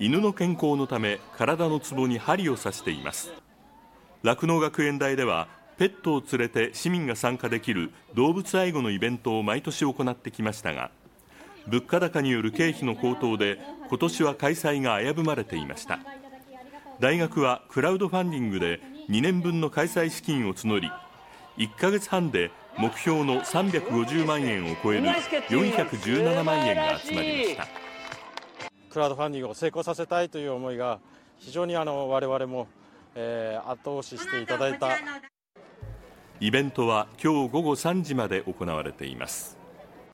犬の健康のため体のツボに針を刺しています。酪農学園大ではペットを連れて市民が参加できる動物愛護のイベントを毎年行ってきましたが物価高による経費の高騰で今年は開催が危ぶまれていました。大学はクラウドファンディングで2年分の開催資金を募り1ヶ月半で目標の350万円を超える417万円が集まりました。クラウドファンディングを成功させたいという思いが非常にあの我々も、えー、後押ししていただいた。イベントは今日午後3時まで行われています。